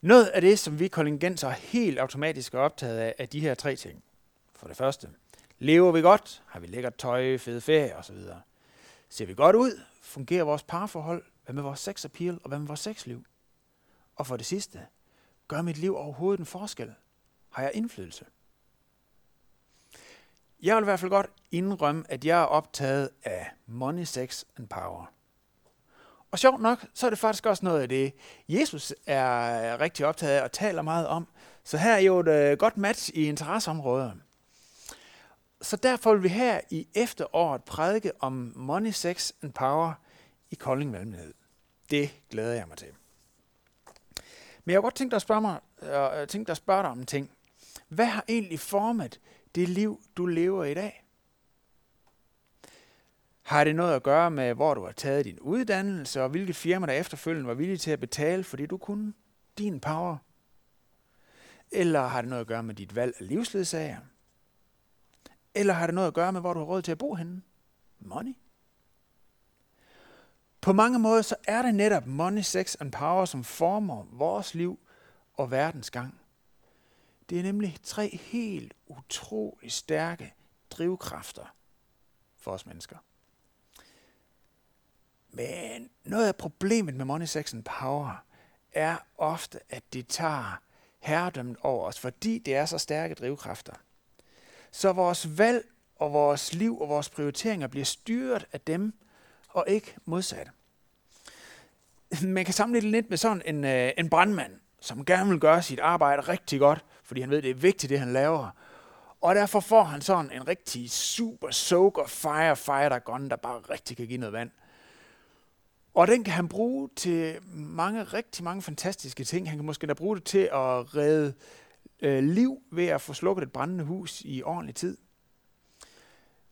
Noget af det, som vi kollegenser helt automatisk er optaget af, er de her tre ting. For det første, lever vi godt? Har vi lækkert tøj, fede ferie osv.? Ser vi godt ud? Fungerer vores parforhold? Hvad med vores sex appeal? Og hvad med vores sexliv? Og for det sidste, gør mit liv overhovedet en forskel? Har jeg indflydelse? Jeg vil i hvert fald godt indrømme, at jeg er optaget af money, sex and power. Og sjovt nok, så er det faktisk også noget af det, Jesus er rigtig optaget af og taler meget om. Så her er jo et øh, godt match i interesseområder. Så derfor vil vi her i efteråret prædike om money, sex and power i Kolding Valmenhed. Det glæder jeg mig til. Men jeg har godt tænkt dig at spørge, mig, øh, tænkt dig at spørge dig om en ting. Hvad har egentlig formet det liv, du lever i dag? Har det noget at gøre med, hvor du har taget din uddannelse, og hvilke firma, der efterfølgende var villige til at betale, fordi du kunne din power? Eller har det noget at gøre med dit valg af livsledsager? Eller har det noget at gøre med, hvor du har råd til at bo henne? Money? På mange måder så er det netop money, sex and power, som former vores liv og verdens gang. Det er nemlig tre helt utrolig stærke drivkræfter for os mennesker. Men noget af problemet med money, sex and power er ofte, at det tager herredømmet over os, fordi det er så stærke drivkræfter. Så vores valg og vores liv og vores prioriteringer bliver styret af dem, og ikke modsat. Man kan sammenligne lidt med sådan en, øh, en brandmand, som gerne vil gøre sit arbejde rigtig godt, fordi han ved, det er vigtigt, det han laver. Og derfor får han sådan en rigtig super soaker firefighter gun, der bare rigtig kan give noget vand. Og den kan han bruge til mange, rigtig mange fantastiske ting. Han kan måske da bruge det til at redde øh, liv ved at få slukket et brændende hus i ordentlig tid.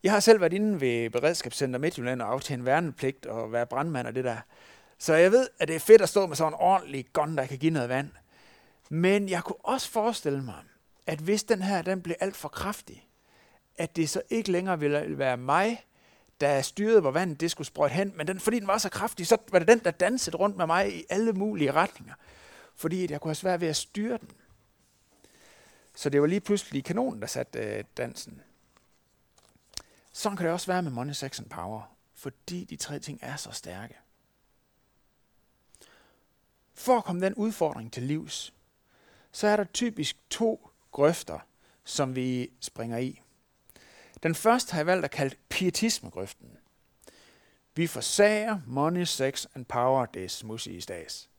Jeg har selv været inde ved Beredskabscenter Midtjylland og aftjent værnepligt og være brandmand og det der. Så jeg ved, at det er fedt at stå med sådan en ordentlig gun, der kan give noget vand. Men jeg kunne også forestille mig, at hvis den her den blev alt for kraftig, at det så ikke længere ville være mig, der styrede, hvor vandet det skulle sprøjte hen, men den, fordi den var så kraftig, så var det den, der dansede rundt med mig i alle mulige retninger, fordi jeg kunne have svært ved at styre den. Så det var lige pludselig kanonen, der satte øh, dansen. Sådan kan det også være med Money, Sex and Power, fordi de tre ting er så stærke. For at komme den udfordring til livs, så er der typisk to grøfter, som vi springer i. Den første har jeg valgt at kalde pietismegrøften. Vi forsager money, sex and power, det er smussy i stads.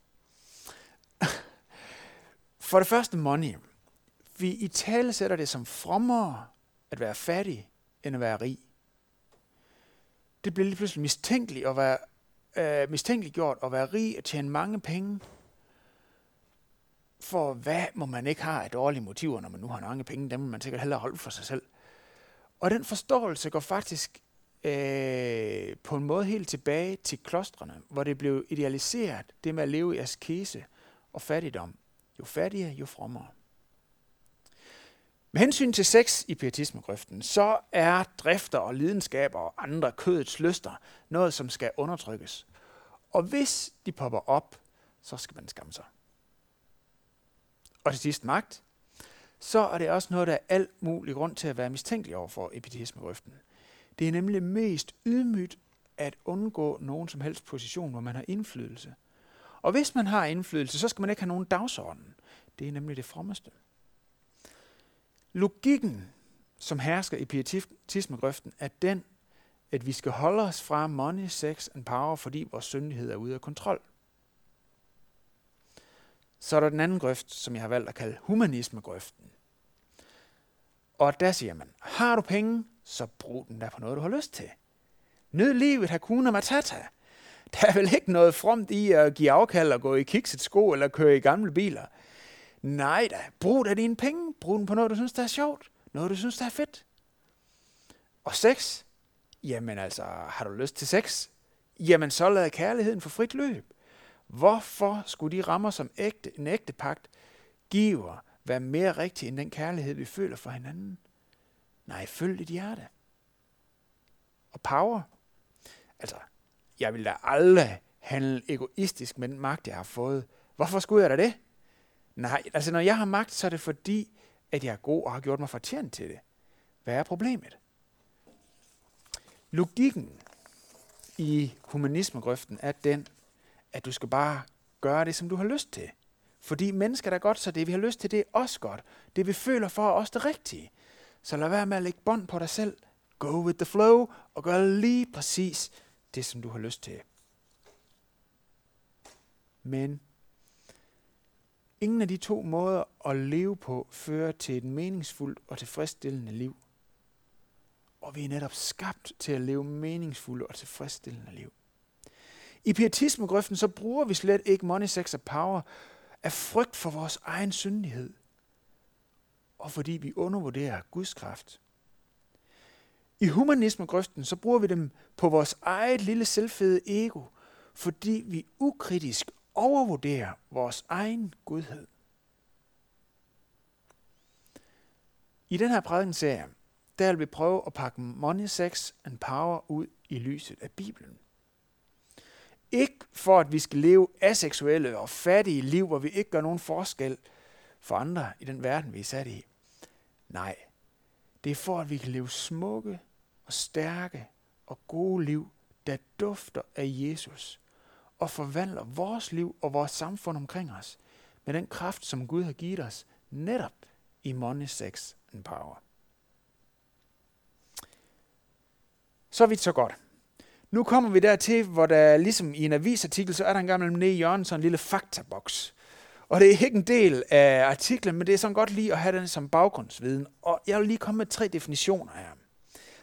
For det første money. Vi i tale sætter det som frommere at være fattig, end at være rig. Det bliver lige pludselig mistænkeligt at være, øh, mistænkeligt gjort at være rig og tjene mange penge. For hvad må man ikke have af dårlige motiver, når man nu har mange penge? Dem må man sikkert hellere holde for sig selv. Og den forståelse går faktisk øh, på en måde helt tilbage til klostrene, hvor det blev idealiseret, det med at leve i askese og fattigdom. Jo fattigere, jo frommere. Med hensyn til sex i pietismegrøften, så er drifter og lidenskaber og andre kødets lyster noget, som skal undertrykkes. Og hvis de popper op, så skal man skamme sig. Og til sidst magt så er det også noget, der er alt mulig grund til at være mistænkelig over for epitismerøften. Det er nemlig mest ydmygt at undgå nogen som helst position, hvor man har indflydelse. Og hvis man har indflydelse, så skal man ikke have nogen dagsorden. Det er nemlig det frommeste. Logikken, som hersker i pietismegrøften, er den, at vi skal holde os fra money, sex and power, fordi vores syndighed er ude af kontrol. Så er der den anden grøft, som jeg har valgt at kalde humanismegrøften. Og der siger man, har du penge, så brug den der på noget, du har lyst til. Nyd livet, hakuna matata. Der er vel ikke noget fromt i at give afkald og gå i kikset sko eller køre i gamle biler. Nej da, brug da dine penge. Brug den på noget, du synes, der er sjovt. Noget, du synes, der er fedt. Og sex? Jamen altså, har du lyst til sex? Jamen så lad kærligheden få frit løb. Hvorfor skulle de rammer som ægte, en ægte pagt giver være mere rigtig end den kærlighed, vi føler for hinanden? Nej, følg dit hjerte. Og power. Altså, jeg vil da aldrig handle egoistisk med den magt, jeg har fået. Hvorfor skulle jeg da det? Nej, altså når jeg har magt, så er det fordi, at jeg er god og har gjort mig fortjent til det. Hvad er problemet? Logikken i humanismegrøften er den, at du skal bare gøre det, som du har lyst til. Fordi mennesker er godt, så det vi har lyst til, det er også godt. Det vi føler for er også det rigtige. Så lad være med at lægge bånd på dig selv. Go with the flow og gør lige præcis det, som du har lyst til. Men ingen af de to måder at leve på fører til et meningsfuldt og tilfredsstillende liv. Og vi er netop skabt til at leve meningsfulde og tilfredsstillende liv. I pietismegrøften så bruger vi slet ikke money, sex og power af frygt for vores egen syndighed, og fordi vi undervurderer Guds kraft. I humanismegrøften så bruger vi dem på vores eget lille selvfede ego, fordi vi ukritisk overvurderer vores egen godhed. I den her prædikenserie, der vil vi prøve at pakke money, sex and power ud i lyset af Bibelen. Ikke for, at vi skal leve aseksuelle og fattige liv, hvor vi ikke gør nogen forskel for andre i den verden, vi er sat i. Nej, det er for, at vi kan leve smukke og stærke og gode liv, der dufter af Jesus og forvandler vores liv og vores samfund omkring os med den kraft, som Gud har givet os netop i money, sex and power. Så vidt så godt. Nu kommer vi dertil, hvor der ligesom i en avisartikel, så er der en gammel nede i hjørnet sådan en lille faktaboks. Og det er ikke en del af artiklen, men det er sådan godt lige at have den som baggrundsviden. Og jeg vil lige komme med tre definitioner her.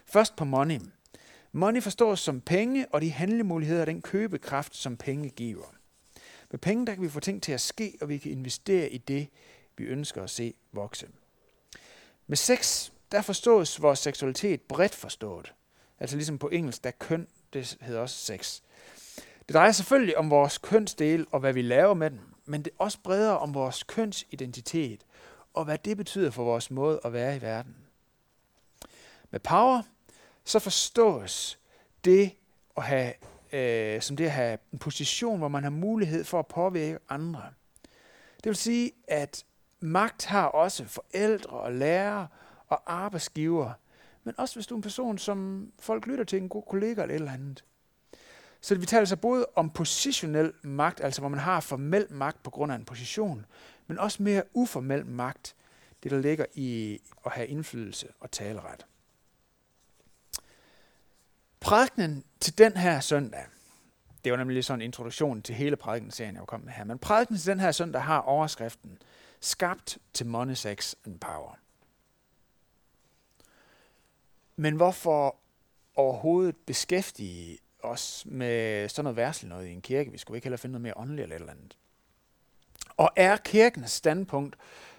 Først på money. Money forstås som penge og de handlemuligheder og den købekraft, som penge giver. Med penge der kan vi få ting til at ske, og vi kan investere i det, vi ønsker at se vokse. Med sex, der forstås vores seksualitet bredt forstået. Altså ligesom på engelsk, der køn, det hedder også sex. Det drejer selvfølgelig om vores kønsdel og hvad vi laver med den, men det er også bredere om vores kønsidentitet og hvad det betyder for vores måde at være i verden. Med power, så forstås det at have, øh, som det at have en position, hvor man har mulighed for at påvirke andre. Det vil sige, at magt har også forældre og lærere og arbejdsgiver, men også hvis du er en person, som folk lytter til, en god kollega eller et eller andet. Så vi taler altså både om positionel magt, altså hvor man har formel magt på grund af en position, men også mere uformel magt, det der ligger i at have indflydelse og taleret. Prædikenen til den her søndag, det var nemlig sådan en introduktion til hele prædikenserien, jeg var kommet med her, men prædikenen til den her søndag har overskriften Skabt til money, sex and power. Men hvorfor overhovedet beskæftige os med sådan noget værsel noget i en kirke? Vi skulle ikke heller finde noget mere åndeligt eller et eller andet. Og er kirkens standpunkt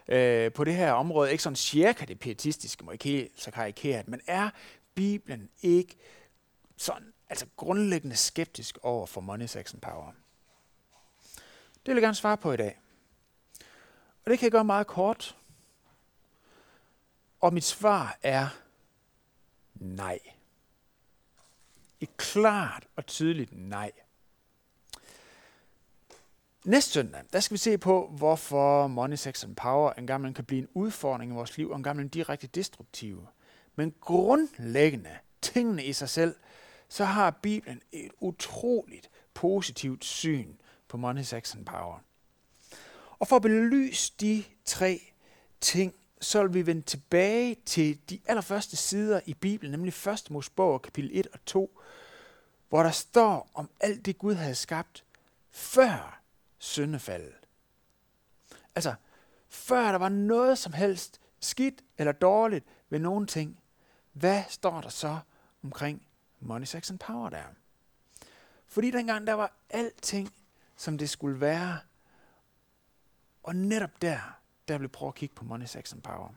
øh, på det her område ikke sådan cirka det pietistiske, må ikke helt så karikeret, men er Bibelen ikke sådan, altså grundlæggende skeptisk over for money, sex and power? Det vil jeg gerne svare på i dag. Og det kan jeg gøre meget kort. Og mit svar er nej. Et klart og tydeligt nej. Næste søndag, der skal vi se på, hvorfor money, sex and power engang man kan blive en udfordring i vores liv, og en man direkte destruktiv. Men grundlæggende, tingene i sig selv, så har Bibelen et utroligt positivt syn på money, sex and power. Og for at belyse de tre ting, så vil vi vende tilbage til de allerførste sider i Bibelen, nemlig 1. Mosebog, kapitel 1 og 2, hvor der står om alt det, Gud havde skabt før syndefaldet. Altså, før der var noget som helst skidt eller dårligt ved nogen ting, hvad står der så omkring money, sex and power der? Fordi dengang der var alting, som det skulle være. Og netop der, der vil jeg prøve at kigge på Money, Sex and Power.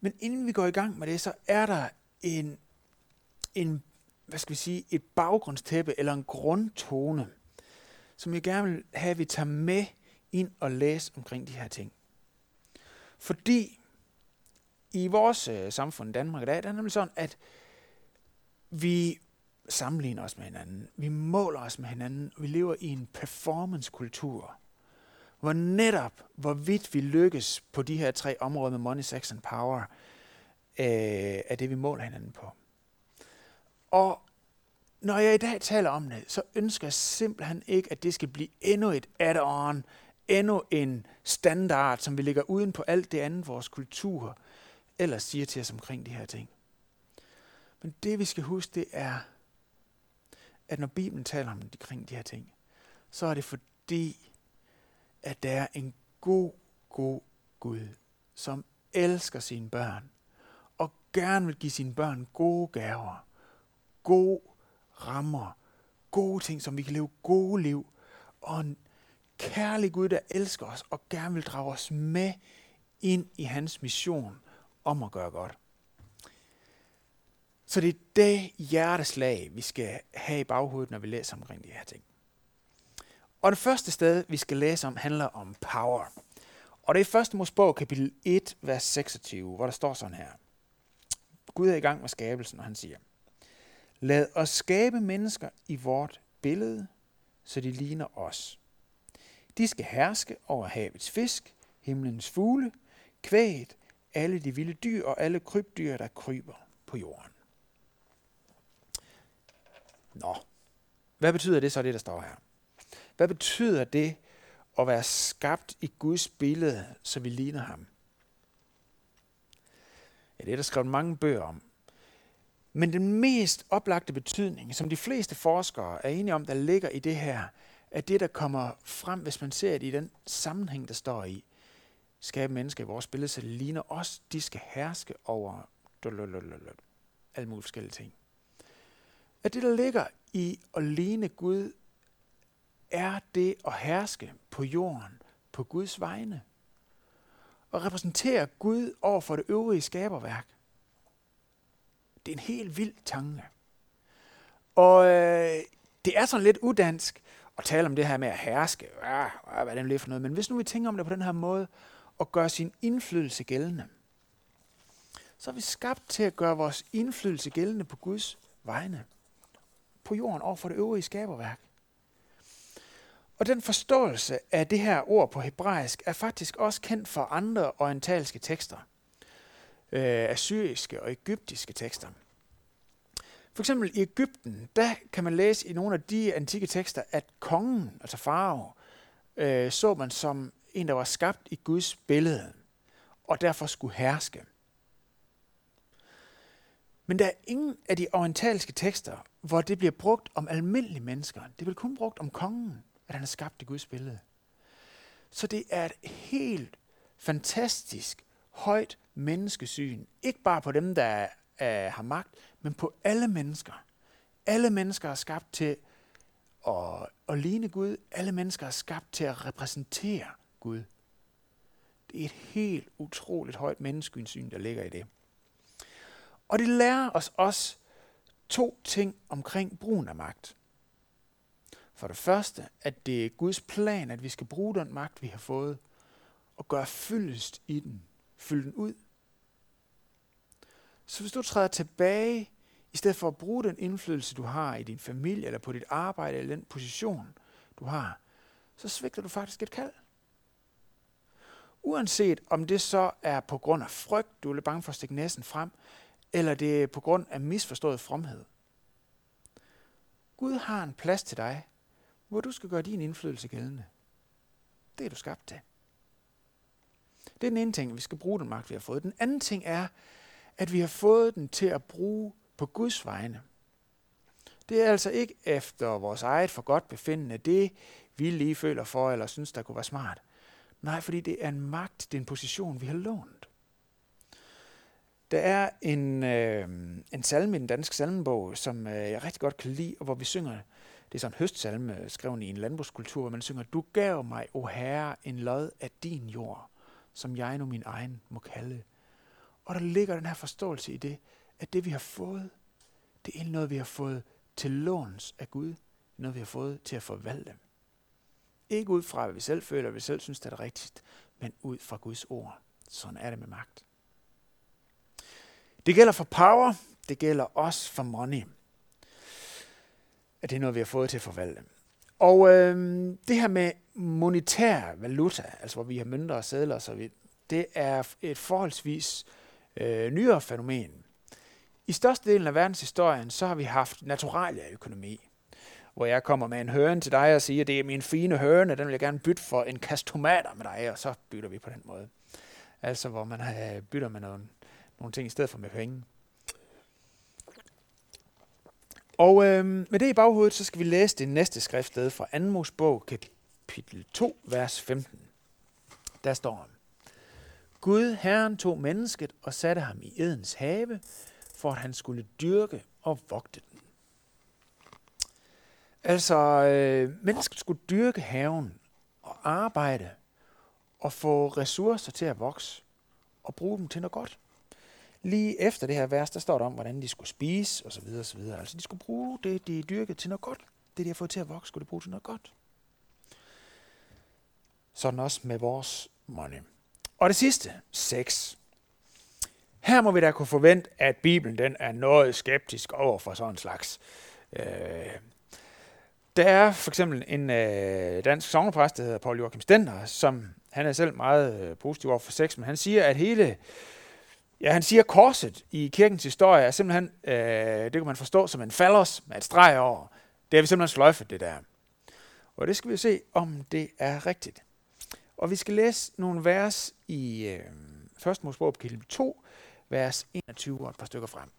Men inden vi går i gang med det, så er der en, en hvad skal vi sige, et baggrundstæppe eller en grundtone, som jeg gerne vil have, at vi tager med ind og læse omkring de her ting. Fordi i vores øh, samfund i Danmark i dag, der er nemlig sådan, at vi sammenligner os med hinanden. Vi måler os med hinanden. Vi lever i en performance-kultur hvor netop, hvorvidt vi lykkes på de her tre områder med money, sex and power, øh, er det, vi måler hinanden på. Og når jeg i dag taler om det, så ønsker jeg simpelthen ikke, at det skal blive endnu et add-on, endnu en standard, som vi lægger uden på alt det andet, vores kultur ellers siger til os omkring de her ting. Men det vi skal huske, det er, at når Bibelen taler om omkring de her ting, så er det fordi, at der er en god, god Gud, som elsker sine børn, og gerne vil give sine børn gode gaver, gode rammer, gode ting, som vi kan leve gode liv, og en kærlig Gud, der elsker os og gerne vil drage os med ind i hans mission om at gøre godt. Så det er det hjerteslag, vi skal have i baghovedet, når vi læser omkring de her ting. Og det første sted, vi skal læse om, handler om power. Og det er 1. Mosebog, kapitel 1, vers 26, hvor der står sådan her. Gud er i gang med skabelsen, og han siger, Lad os skabe mennesker i vort billede, så de ligner os. De skal herske over havets fisk, himlens fugle, kvæget, alle de vilde dyr og alle krybdyr, der kryber på jorden. Nå, hvad betyder det så, det der står her? Hvad betyder det at være skabt i Guds billede, så vi ligner ham? Ja, det er der skrevet mange bøger om. Men den mest oplagte betydning, som de fleste forskere er enige om, der ligger i det her, er det, der kommer frem, hvis man ser det i den sammenhæng, der står i. Skabe mennesker i vores billede, så det ligner os. De skal herske over alle mulige forskellige ting. At det, der ligger i at ligne Gud, er det at herske på jorden på Guds vegne. Og repræsentere Gud over for det øvrige skaberværk. Det er en helt vild tanke. Og øh, det er sådan lidt udansk at tale om det her med at herske. Ja, hvad er det for noget? Men hvis nu vi tænker om det på den her måde, og gøre sin indflydelse gældende, så er vi skabt til at gøre vores indflydelse gældende på Guds vegne. På jorden over for det øvrige skaberværk. Og den forståelse af det her ord på hebraisk er faktisk også kendt for andre orientalske tekster. Øh, assyriske og egyptiske tekster. For eksempel i Ægypten, der kan man læse i nogle af de antikke tekster, at kongen, altså farao, øh, så man som en, der var skabt i Guds billede, og derfor skulle herske. Men der er ingen af de orientalske tekster, hvor det bliver brugt om almindelige mennesker. Det bliver kun brugt om kongen, at han er skabt i Guds billede. Så det er et helt fantastisk, højt menneskesyn. Ikke bare på dem, der er, har magt, men på alle mennesker. Alle mennesker er skabt til at, at ligne Gud. Alle mennesker er skabt til at repræsentere Gud. Det er et helt utroligt højt menneskesyn, der ligger i det. Og det lærer os også to ting omkring brugen af magt. For det første, at det er Guds plan, at vi skal bruge den magt, vi har fået, og gøre fyldest i den. Fylde den ud. Så hvis du træder tilbage, i stedet for at bruge den indflydelse, du har i din familie, eller på dit arbejde, eller den position, du har, så svigter du faktisk et kald. Uanset om det så er på grund af frygt, du er lidt bange for at stikke næsen frem, eller det er på grund af misforstået fromhed. Gud har en plads til dig, hvor du skal gøre din indflydelse gældende. Det er du skabt til. Det er den ene ting, vi skal bruge den magt, vi har fået. Den anden ting er, at vi har fået den til at bruge på Guds vegne. Det er altså ikke efter vores eget for godt befindende, det vi lige føler for, eller synes, der kunne være smart. Nej, fordi det er en magt, det er en position, vi har lånt. Der er en, øh, en salme i den danske salmebog, som øh, jeg rigtig godt kan lide, og hvor vi synger, det er sådan en høstsalme, øh, skrevet i en landbrugskultur, hvor man synger, Du gav mig, o Herre, en lod af din jord, som jeg nu min egen må kalde. Og der ligger den her forståelse i det, at det vi har fået, det er noget, vi har fået til låns af Gud. Noget, vi har fået til at forvalte. Ikke ud fra, hvad vi selv føler, hvad vi selv synes, det er rigtigt, men ud fra Guds ord. Sådan er det med magt. Det gælder for power, det gælder også for money. At det er noget, vi har fået til at forvalte. Og øh, det her med monetær valuta, altså hvor vi har mønter og sædler og det er et forholdsvis øh, nyere fænomen. I størstedelen af verdenshistorien, så har vi haft naturalia-økonomi, hvor jeg kommer med en høne til dig og siger, det er min fine høne, den vil jeg gerne bytte for en kasse tomater med dig, og så bytter vi på den måde. Altså hvor man øh, bytter med nogle, nogle ting i stedet for med penge. Og øh, med det i baghovedet, så skal vi læse det næste skriftsted fra 2. Mosebog, kapitel 2, vers 15. Der står, Gud, Herren, tog mennesket og satte ham i Edens have, for at han skulle dyrke og vogte den. Altså, øh, mennesket skulle dyrke haven og arbejde og få ressourcer til at vokse og bruge dem til noget godt. Lige efter det her vers, der står der om, hvordan de skulle spise osv. osv. Altså, de skulle bruge det, de dyrkede til noget godt. Det, de har fået til at vokse, skulle de bruge til noget godt. Sådan også med vores money. Og det sidste, sex. Her må vi da kunne forvente, at Bibelen den er noget skeptisk over for sådan en slags. Øh, der er for eksempel en øh, dansk sovnepræst, der hedder Paul Joachim Stender, som han er selv meget øh, positiv over for sex, men han siger, at hele, ja, han siger, korset i kirkens historie er simpelthen, øh, det kan man forstå som en fallos med et streg over. Det har vi simpelthen sløjfet, det der. Og det skal vi se, om det er rigtigt. Og vi skal læse nogle vers i øh, 1. Mosebog kapitel 2, vers 21 og et par stykker frem.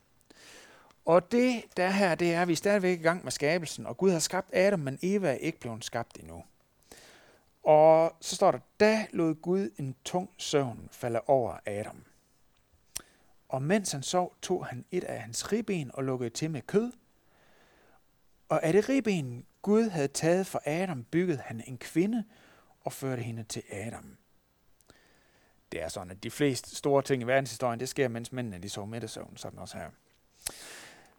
Og det der her, det er, at vi er stadigvæk i gang med skabelsen, og Gud har skabt Adam, men Eva er ikke blevet skabt endnu. Og så står der, da lod Gud en tung søvn falde over Adam. Og mens han sov, tog han et af hans ribben og lukkede til med kød. Og af det ribben, Gud havde taget for Adam, byggede han en kvinde og førte hende til Adam. Det er sådan, at de fleste store ting i verdenshistorien, det sker, mens mændene de sov middagssøvn, sådan også her.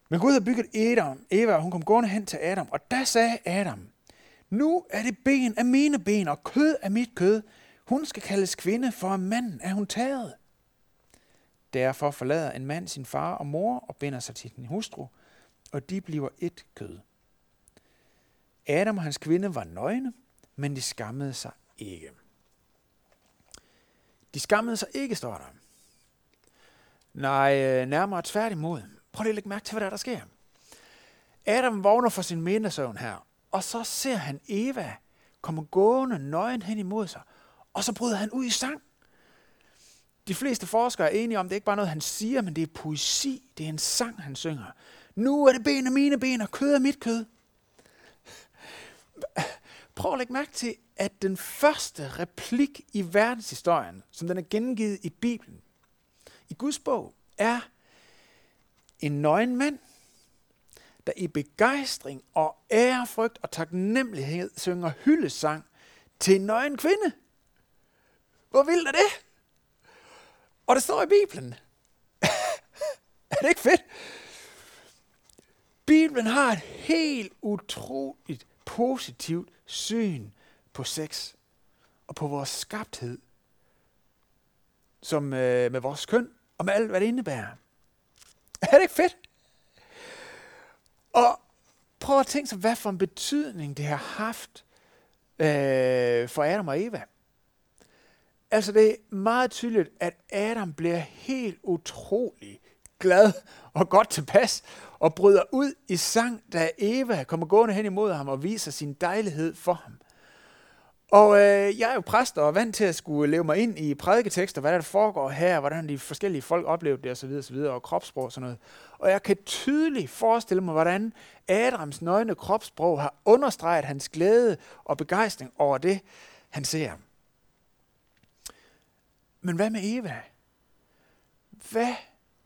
Men Gud havde bygget Adam, Eva, og hun kom gående hen til Adam, og der sagde Adam, nu er det ben af mine ben, og kød af mit kød. Hun skal kaldes kvinde, for af mand er hun taget. Derfor forlader en mand sin far og mor og binder sig til sin hustru, og de bliver et kød. Adam og hans kvinde var nøgne, men de skammede sig ikke. De skammede sig ikke, står der. Nej, øh, nærmere tværtimod. Prøv lige at lægge mærke til, hvad der, er, der sker. Adam vågner for sin mindesøvn her, og så ser han Eva komme gående nøgen hen imod sig, og så bryder han ud i sang. De fleste forskere er enige om, det ikke bare noget, han siger, men det er poesi. Det er en sang, han synger. Nu er det ben af mine ben, og kød af mit kød. Prøv at lægge mærke til, at den første replik i verdenshistorien, som den er gengivet i Bibelen, i Guds bog, er en nøgen mand, der i begejstring og ærefrygt og taknemmelighed synger hyldesang til en nøgen kvinde. Hvor vildt er det? Og det står i Bibelen. er det ikke fedt? Bibelen har et helt utroligt positivt syn på sex og på vores skabthed, som øh, med vores køn og med alt, hvad det indebærer. Er det ikke fedt? Og prøv at tænke sig, hvad for en betydning det har haft øh, for Adam og Eva. Altså det er meget tydeligt, at Adam bliver helt utrolig glad og godt tilpas og bryder ud i sang, da Eva kommer gående hen imod ham og viser sin dejlighed for ham. Og øh, jeg er jo præst og er vant til at skulle leve mig ind i prædiketekster, hvad der foregår her, hvordan de forskellige folk oplever det osv. osv. og kropssprog og sådan noget. Og jeg kan tydeligt forestille mig, hvordan Adams nøgne kropssprog har understreget hans glæde og begejstring over det, han ser. Men hvad med Eva? Hvad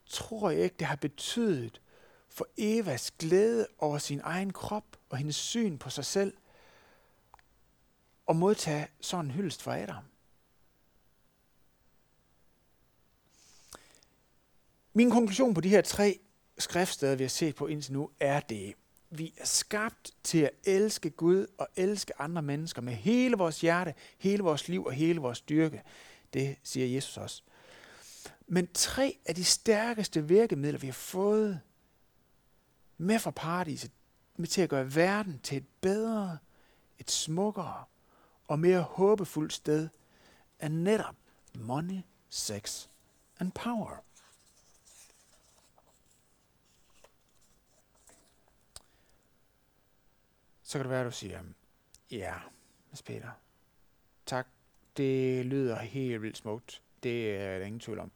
tror jeg ikke, det har betydet for Evas glæde over sin egen krop og hendes syn på sig selv, at modtage sådan en hyldest fra Adam? Min konklusion på de her tre skriftsteder, vi har set på indtil nu, er det. Vi er skabt til at elske Gud og elske andre mennesker med hele vores hjerte, hele vores liv og hele vores styrke. Det siger Jesus også. Men tre af de stærkeste virkemidler, vi har fået med fra paradiset, med til at gøre verden til et bedre, et smukkere og mere håbefuldt sted er netop money, sex and power. Så kan det være, at du siger, ja, Mads Peter, det lyder helt vildt smukt. Det er der ingen tvivl om.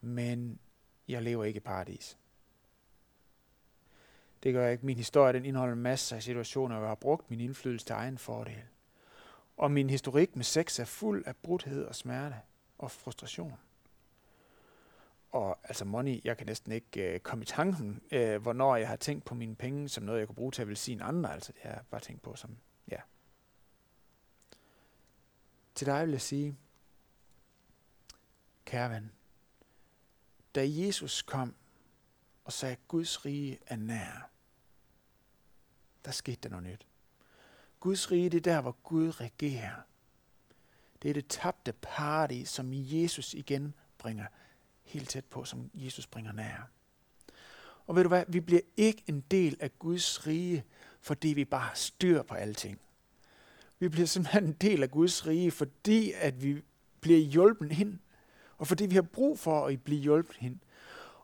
Men jeg lever ikke i paradis. Det gør jeg ikke. Min historie den indeholder masser af situationer, hvor jeg har brugt min indflydelse til egen fordel. Og min historik med sex er fuld af brudhed og smerte og frustration. Og altså money, jeg kan næsten ikke øh, komme i tanken, øh, hvornår jeg har tænkt på mine penge som noget, jeg kunne bruge til at velsigne andre. Altså det har jeg bare tænkt på som, ja. Til dig vil jeg sige, kære ven, da Jesus kom og sagde, at Guds rige er nær, der skete der noget nyt. Guds rige, det er der, hvor Gud regerer. Det er det tabte paradis, som Jesus igen bringer helt tæt på, som Jesus bringer nær. Og ved du hvad, vi bliver ikke en del af Guds rige, fordi vi bare styr på alting. Vi bliver simpelthen en del af Guds rige, fordi at vi bliver hjulpet ind, og fordi vi har brug for at blive hjulpet ind.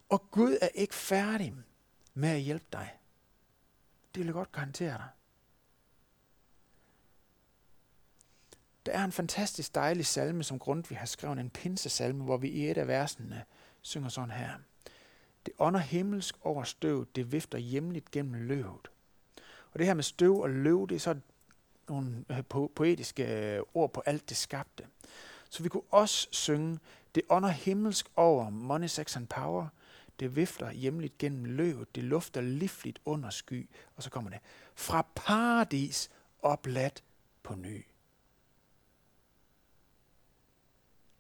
Og Gud er ikke færdig med at hjælpe dig. Det vil jeg godt garantere dig. Der er en fantastisk dejlig salme, som Grundtvig har skrevet, en pinsesalme, hvor vi i et af versene synger sådan her. Det ånder himmelsk over støvet, det vifter hjemligt gennem løvet. Og det her med støv og løv, det er så nogle øh, poetiske øh, ord på alt det skabte. Så vi kunne også synge, det ånder himmelsk over money, sex and power, det vifter hjemligt gennem løvet, det lufter livligt under sky, og så kommer det, fra paradis opladt på ny.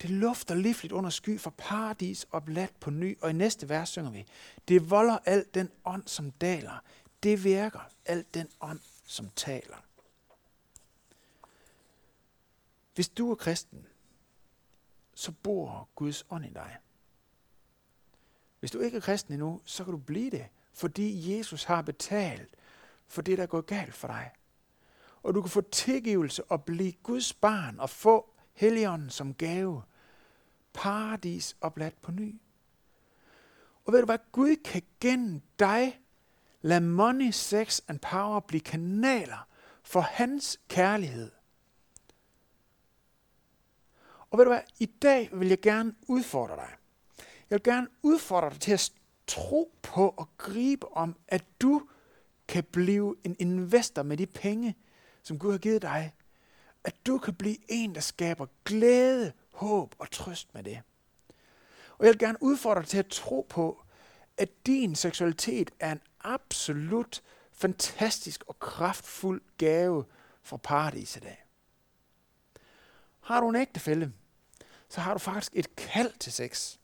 Det lufter livligt under sky fra paradis opladt på ny, og i næste vers synger vi, det volder alt den ånd, som daler. Det virker alt den ånd, som taler. Hvis du er kristen, så bor Guds ånd i dig. Hvis du ikke er kristen endnu, så kan du blive det, fordi Jesus har betalt for det, der er gået galt for dig. Og du kan få tilgivelse og blive Guds barn og få Helligånden som gave. Paradis opladt på ny. Og ved du hvad? Gud kan gennem dig lade money, sex and power blive kanaler for hans kærlighed. Og ved du hvad? I dag vil jeg gerne udfordre dig. Jeg vil gerne udfordre dig til at tro på og gribe om, at du kan blive en investor med de penge, som Gud har givet dig. At du kan blive en, der skaber glæde, håb og trøst med det. Og jeg vil gerne udfordre dig til at tro på, at din seksualitet er en absolut fantastisk og kraftfuld gave fra paradis i dag. Har du en ægtefælle, så har du faktisk et kald til sex.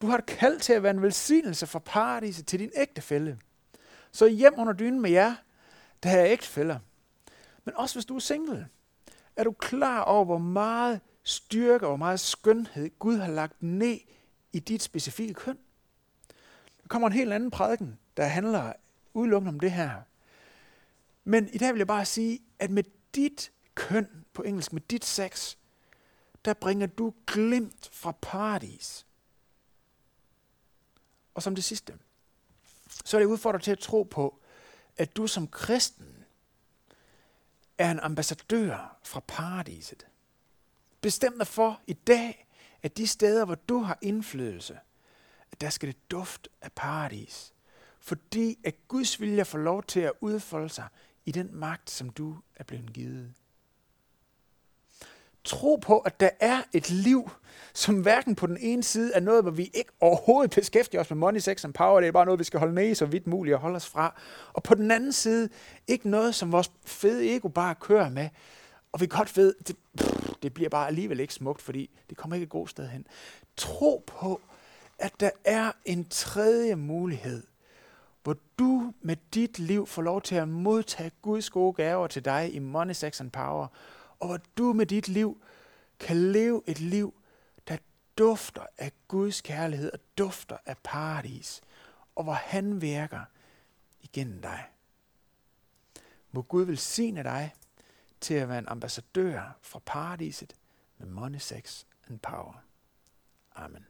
Du har et kald til at være en velsignelse for paradiset til din ægtefælle. Så hjem under dynen med jer, der er ægtefæller. Men også hvis du er single, er du klar over, hvor meget styrke og hvor meget skønhed Gud har lagt ned i dit specifikke køn. Der kommer en helt anden prædiken, der handler udelukkende om det her. Men i dag vil jeg bare sige, at med dit køn, på engelsk, med dit sex, der bringer du glimt fra paradis. Og som det sidste, så er det udfordret til at tro på, at du som kristen er en ambassadør fra paradiset. Bestem dig for i dag, at de steder, hvor du har indflydelse, at der skal det duft af paradis. Fordi at Guds vilje får lov til at udfolde sig i den magt, som du er blevet givet tro på, at der er et liv, som hverken på den ene side er noget, hvor vi ikke overhovedet beskæftiger os med money, sex and power, det er bare noget, vi skal holde ned så vidt muligt og holde os fra. Og på den anden side, ikke noget, som vores fede ego bare kører med, og vi godt ved, det, pff, det bliver bare alligevel ikke smukt, fordi det kommer ikke et godt sted hen. Tro på, at der er en tredje mulighed, hvor du med dit liv får lov til at modtage Guds gode gaver til dig i money, sex and power, og hvor du med dit liv kan leve et liv, der dufter af Guds kærlighed og dufter af paradis, og hvor han virker igennem dig. Må Gud velsigne dig til at være en ambassadør fra paradiset med money, sex and power. Amen.